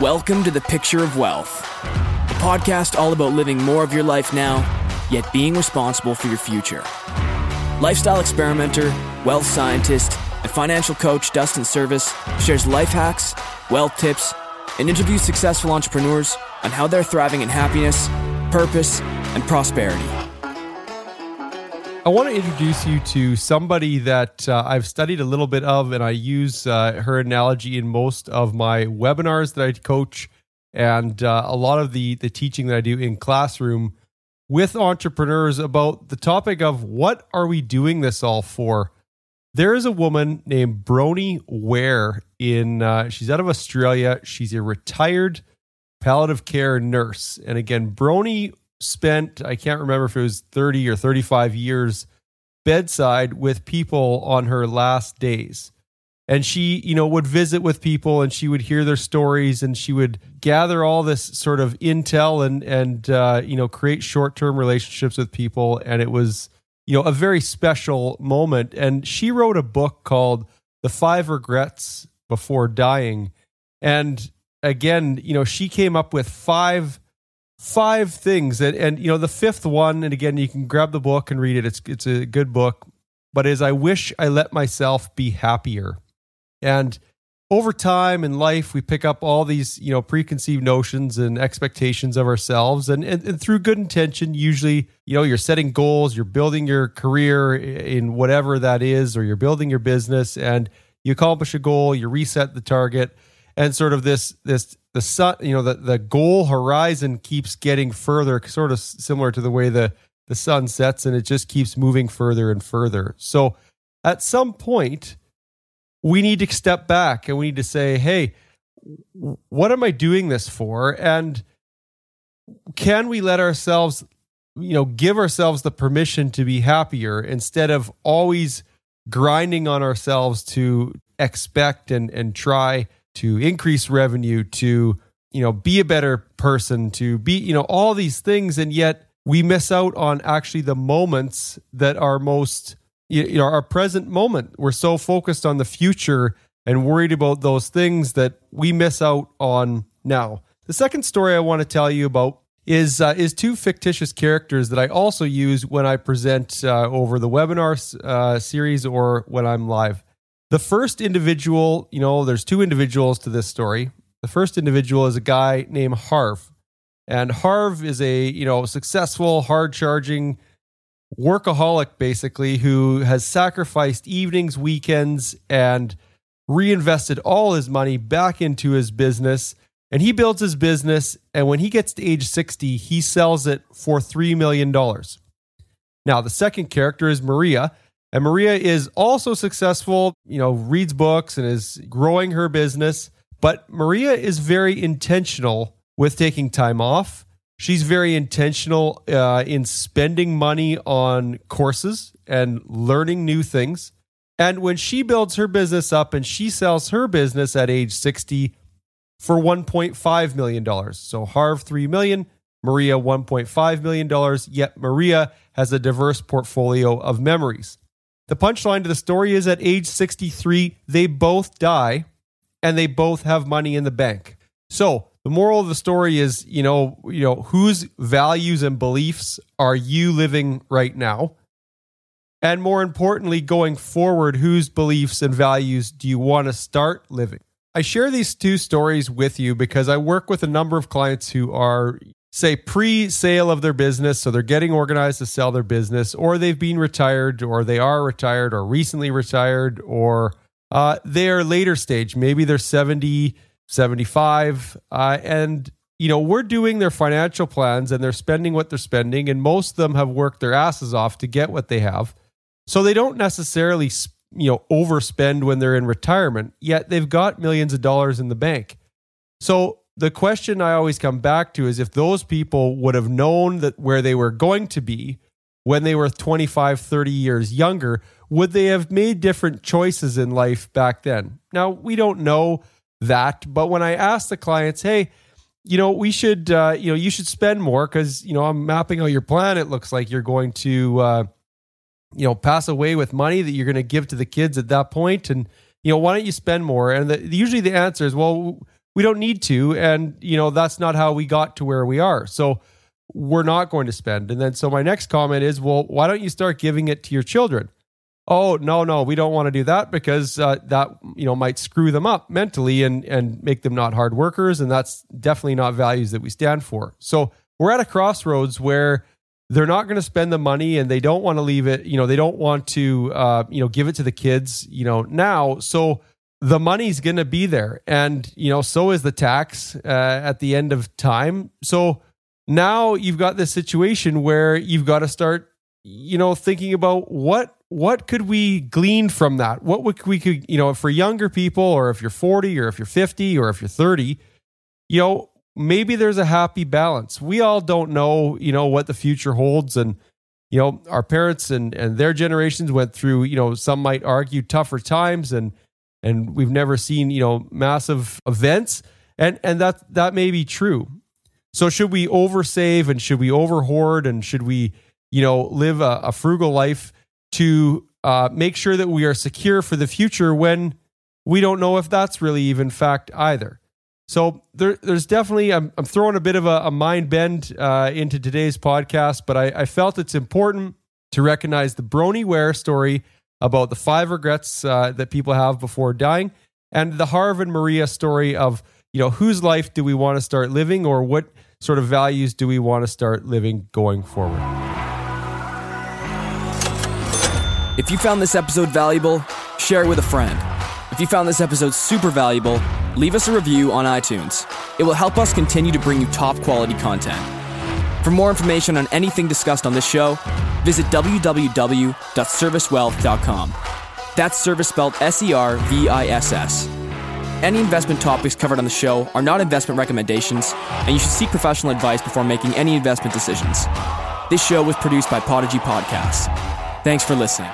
Welcome to The Picture of Wealth, a podcast all about living more of your life now, yet being responsible for your future. Lifestyle experimenter, wealth scientist, and financial coach Dustin Serviss shares life hacks, wealth tips, and interviews successful entrepreneurs on how they're thriving in happiness, purpose, and prosperity. I want to introduce you to somebody that uh, I've studied a little bit of, and I use uh, her analogy in most of my webinars that I coach, and uh, a lot of the the teaching that I do in classroom with entrepreneurs about the topic of what are we doing this all for. There is a woman named Bronnie Ware in. Uh, she's out of Australia. She's a retired palliative care nurse, and again, Bronnie spent, I can't remember if it was 30 or 35 years bedside with people on her last days. And she, you know, would visit with people and she would hear their stories and she would gather all this sort of intel and, and, uh, you know, create short term relationships with people. And it was, you know, a very special moment. And she wrote a book called The Five Regrets Before Dying. And again, you know, she came up with five five things and, and you know the fifth one and again you can grab the book and read it. It's it's a good book. But is i wish i let myself be happier. And over time in life we pick up all these you know preconceived notions and expectations of ourselves. And, and, and through good intention usually you know you're setting goals you're building your career in whatever that is or you're building your business and you accomplish a goal you reset the target and sort of this this the sun you know the, the goal horizon keeps getting further sort of similar to the way the the sun sets and it just keeps moving further and further. So at some point we need to step back and we need to say hey what am i doing this for? And can we let ourselves you know give ourselves the permission to be happier instead of always grinding on ourselves to expect and and try to increase revenue, to, you know, be a better person, to be, you know, all these things. And yet we miss out on actually the moments that are most, you know, our present moment. We're so focused on the future and worried about those things that we miss out on now. The second story I want to tell you about is uh, is two fictitious characters that I also use when I present uh, over the webinar uh, series or when I'm live. The first individual, you know, there's two individuals to this story. The first individual is a guy named Harv. And Harv is a, you know, successful, hard charging workaholic basically who has sacrificed evenings, weekends and reinvested all his money back into his business. And he builds his business and when he gets to age 60, he sells it for 3 million dollars. Now, the second character is Maria, and Maria is also successful, you know, reads books and is growing her business. But Maria is very intentional with taking time off. She's very intentional uh, in spending money on courses and learning new things. And when she builds her business up and she sells her business at age 60 for $1.5 million. So Harv 3 million, Maria $1.5 million, yet Maria has a diverse portfolio of memories. The punchline to the story is at age 63, they both die and they both have money in the bank. So the moral of the story is, you know, you know, whose values and beliefs are you living right now? And more importantly, going forward, whose beliefs and values do you want to start living? I share these two stories with you because I work with a number of clients who are say pre-sale of their business so they're getting organized to sell their business or they've been retired or they are retired or recently retired or uh, they're later stage. Maybe they're 70 75 uh, and you know we're doing their financial plans and they're spending what they're spending and most of them have worked their asses off to get what they have. So they don't necessarily you know overspend when they're in retirement yet they've got millions of dollars in the bank. So the question I always come back to is if those people would have known that where they were going to be when they were 25, 30 years younger, would they have made different choices in life back then? Now, we don't know that, but when I ask the clients, hey, you know, we should, uh, you know, you should spend more because, you know, I'm mapping out your plan. It looks like you're going to, uh, you know, pass away with money that you're going to give to the kids at that point. And, you know, why don't you spend more? And the, usually the answer is, well, we don't need to. And, you know, that's not how we got to where we are. So we're not going to spend. And then so my next comment is, well, why don't you start giving it to your children? Oh, no, no, we don't want to do that because uh, that, you know, might screw them up mentally and, and make them not hard workers. And that's definitely not values that we stand for. So we're at a crossroads where they're not going to spend the money and they don't want to leave it, you know, they don't want to, uh, you know, give it to the kids, you know, now. So, the money's going to be there and you know so is the tax uh, at the end of time. So now you've got this situation where you've got to start you know thinking about what what could we glean from that? What would we could you know for younger people or if you're 40 or if you're 50 or if you're 30 you know maybe there's a happy balance. We all don't know you know what the future holds and you know our parents and and their generations went through you know some might argue tougher times and and we've never seen you know massive events. And and that that may be true. So should we oversave and should we over hoard and should we you know live a, a frugal life to uh, make sure that we are secure for the future when we don't know if that's really even fact either? So there, there's definitely I'm, I'm, throwing a bit of a, a mind bend uh, into today's podcast but I, I felt it's important to recognize the Bronnie Ware story about the five regrets uh, that people have before dying, and the Harv and Maria story of you know whose life do we want to start living, or what sort of values do we want to start living going forward. If you found this episode valuable, share it with a friend. If you found this episode super valuable, leave us a review on iTunes. It will help us continue to bring you top quality content. For more information on anything discussed on this show, visit www.servisswealth.com. That's service spelled S E R V I S S. Any investment topics covered on the show are not investment recommendations, and you should seek professional advice before making any investment decisions. This show was produced by Podigy Podcasts. Thanks for listening.